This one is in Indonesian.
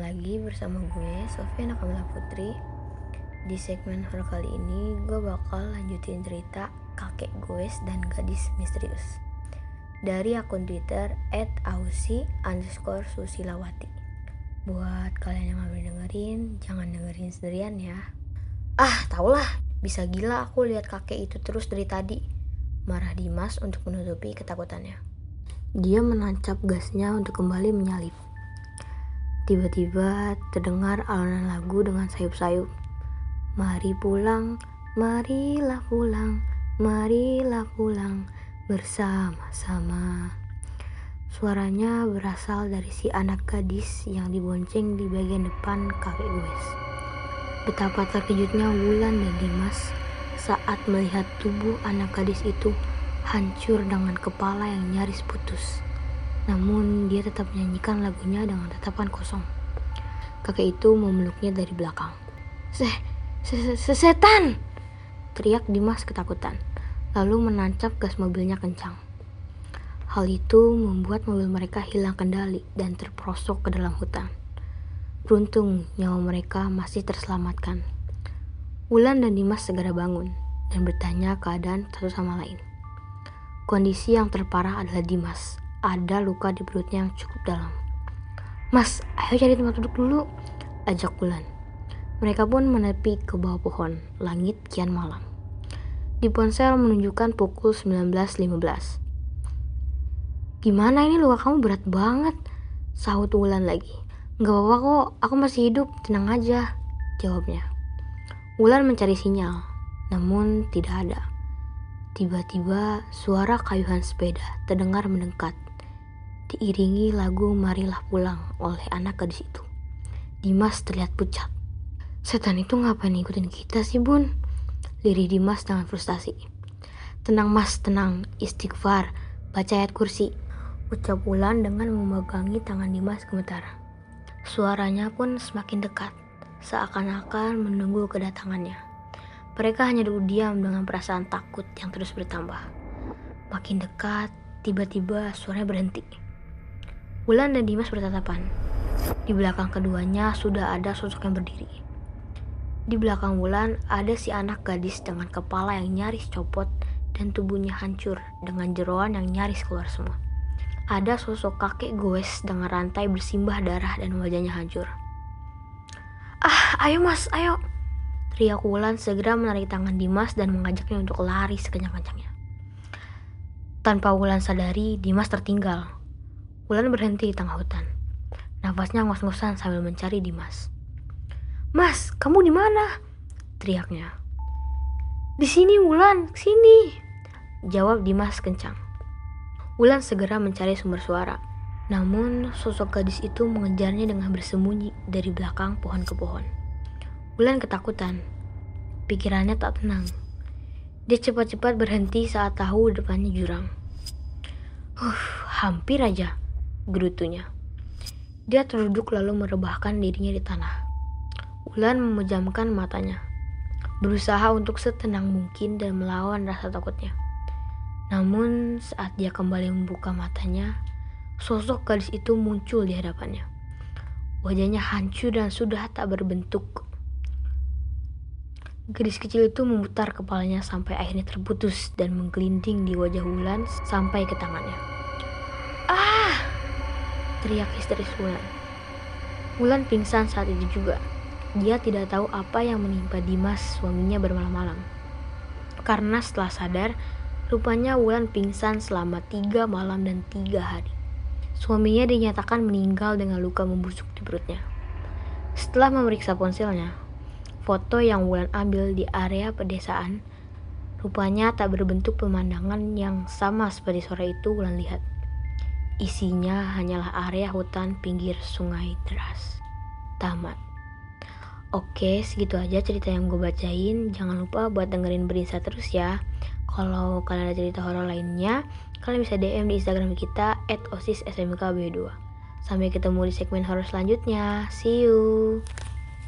lagi bersama gue, Sofia Nakamila Putri. Di segmen horor kali ini, gue bakal lanjutin cerita kakek goes dan gadis misterius. Dari akun Twitter @ausi underscore susilawati. Buat kalian yang nggak dengerin, jangan dengerin sendirian ya. Ah, tau lah, bisa gila aku lihat kakek itu terus dari tadi. Marah Dimas untuk menutupi ketakutannya. Dia menancap gasnya untuk kembali menyalip. Tiba-tiba terdengar alunan lagu dengan sayup-sayup. Mari pulang, marilah pulang, marilah pulang bersama-sama. Suaranya berasal dari si anak gadis yang dibonceng di bagian depan kakek Wes. Betapa terkejutnya Wulan dan Dimas saat melihat tubuh anak gadis itu hancur dengan kepala yang nyaris putus. Namun dia tetap menyanyikan lagunya dengan tatapan kosong. Kakek itu memeluknya dari belakang. Se, se, se setan! Teriak Dimas ketakutan, lalu menancap gas mobilnya kencang. Hal itu membuat mobil mereka hilang kendali dan terperosok ke dalam hutan. Beruntung nyawa mereka masih terselamatkan. Wulan dan Dimas segera bangun dan bertanya keadaan satu sama lain. Kondisi yang terparah adalah Dimas ada luka di perutnya yang cukup dalam. Mas, ayo cari tempat duduk dulu, ajak Bulan. Mereka pun menepi ke bawah pohon, langit kian malam. Di ponsel menunjukkan pukul 19.15. Gimana ini luka kamu berat banget? Sahut Wulan lagi. Gak apa-apa kok, aku masih hidup, tenang aja, jawabnya. Wulan mencari sinyal, namun tidak ada. Tiba-tiba suara kayuhan sepeda terdengar mendekat diiringi lagu Marilah Pulang oleh anak gadis itu. Dimas terlihat pucat. Setan itu ngapain ikutin kita sih bun? Lirih Dimas dengan frustasi. Tenang mas, tenang, istighfar, baca ayat kursi. Ucap Wulan dengan memegangi tangan Dimas gemetar. Suaranya pun semakin dekat, seakan-akan menunggu kedatangannya. Mereka hanya duduk diam dengan perasaan takut yang terus bertambah. Makin dekat, tiba-tiba suaranya berhenti. Wulan dan Dimas bertatapan. Di belakang keduanya sudah ada sosok yang berdiri. Di belakang Wulan ada si anak gadis dengan kepala yang nyaris copot dan tubuhnya hancur dengan jeroan yang nyaris keluar semua. Ada sosok kakek goes dengan rantai bersimbah darah dan wajahnya hancur. Ah, ayo mas, ayo. Teriak Wulan segera menarik tangan Dimas dan mengajaknya untuk lari sekencang-kencangnya. Tanpa Wulan sadari, Dimas tertinggal Wulan berhenti di tengah hutan. Nafasnya ngos-ngosan sambil mencari Dimas. Mas, kamu di mana? Teriaknya. Di sini Wulan, sini. Jawab Dimas kencang. Wulan segera mencari sumber suara. Namun sosok gadis itu mengejarnya dengan bersembunyi dari belakang pohon ke pohon. Wulan ketakutan. Pikirannya tak tenang. Dia cepat-cepat berhenti saat tahu depannya jurang. Uh, hampir aja gerutunya. Dia terduduk lalu merebahkan dirinya di tanah. Ulan memejamkan matanya, berusaha untuk setenang mungkin dan melawan rasa takutnya. Namun saat dia kembali membuka matanya, sosok gadis itu muncul di hadapannya. Wajahnya hancur dan sudah tak berbentuk. Gadis kecil itu memutar kepalanya sampai akhirnya terputus dan menggelinding di wajah Wulan sampai ke tangannya. Teriak histeris Wulan. Wulan pingsan saat itu juga. Dia tidak tahu apa yang menimpa Dimas suaminya bermalam-malam. Karena setelah sadar, rupanya Wulan pingsan selama tiga malam dan tiga hari. Suaminya dinyatakan meninggal dengan luka membusuk di perutnya. Setelah memeriksa ponselnya, foto yang Wulan ambil di area pedesaan rupanya tak berbentuk pemandangan yang sama seperti sore itu Wulan lihat. Isinya hanyalah area hutan pinggir sungai deras. Tamat. Oke, segitu aja cerita yang gue bacain. Jangan lupa buat dengerin Berinsa terus ya. Kalau kalian ada cerita horor lainnya, kalian bisa DM di Instagram kita @osissmkb2. Sampai ketemu di segmen horor selanjutnya. See you.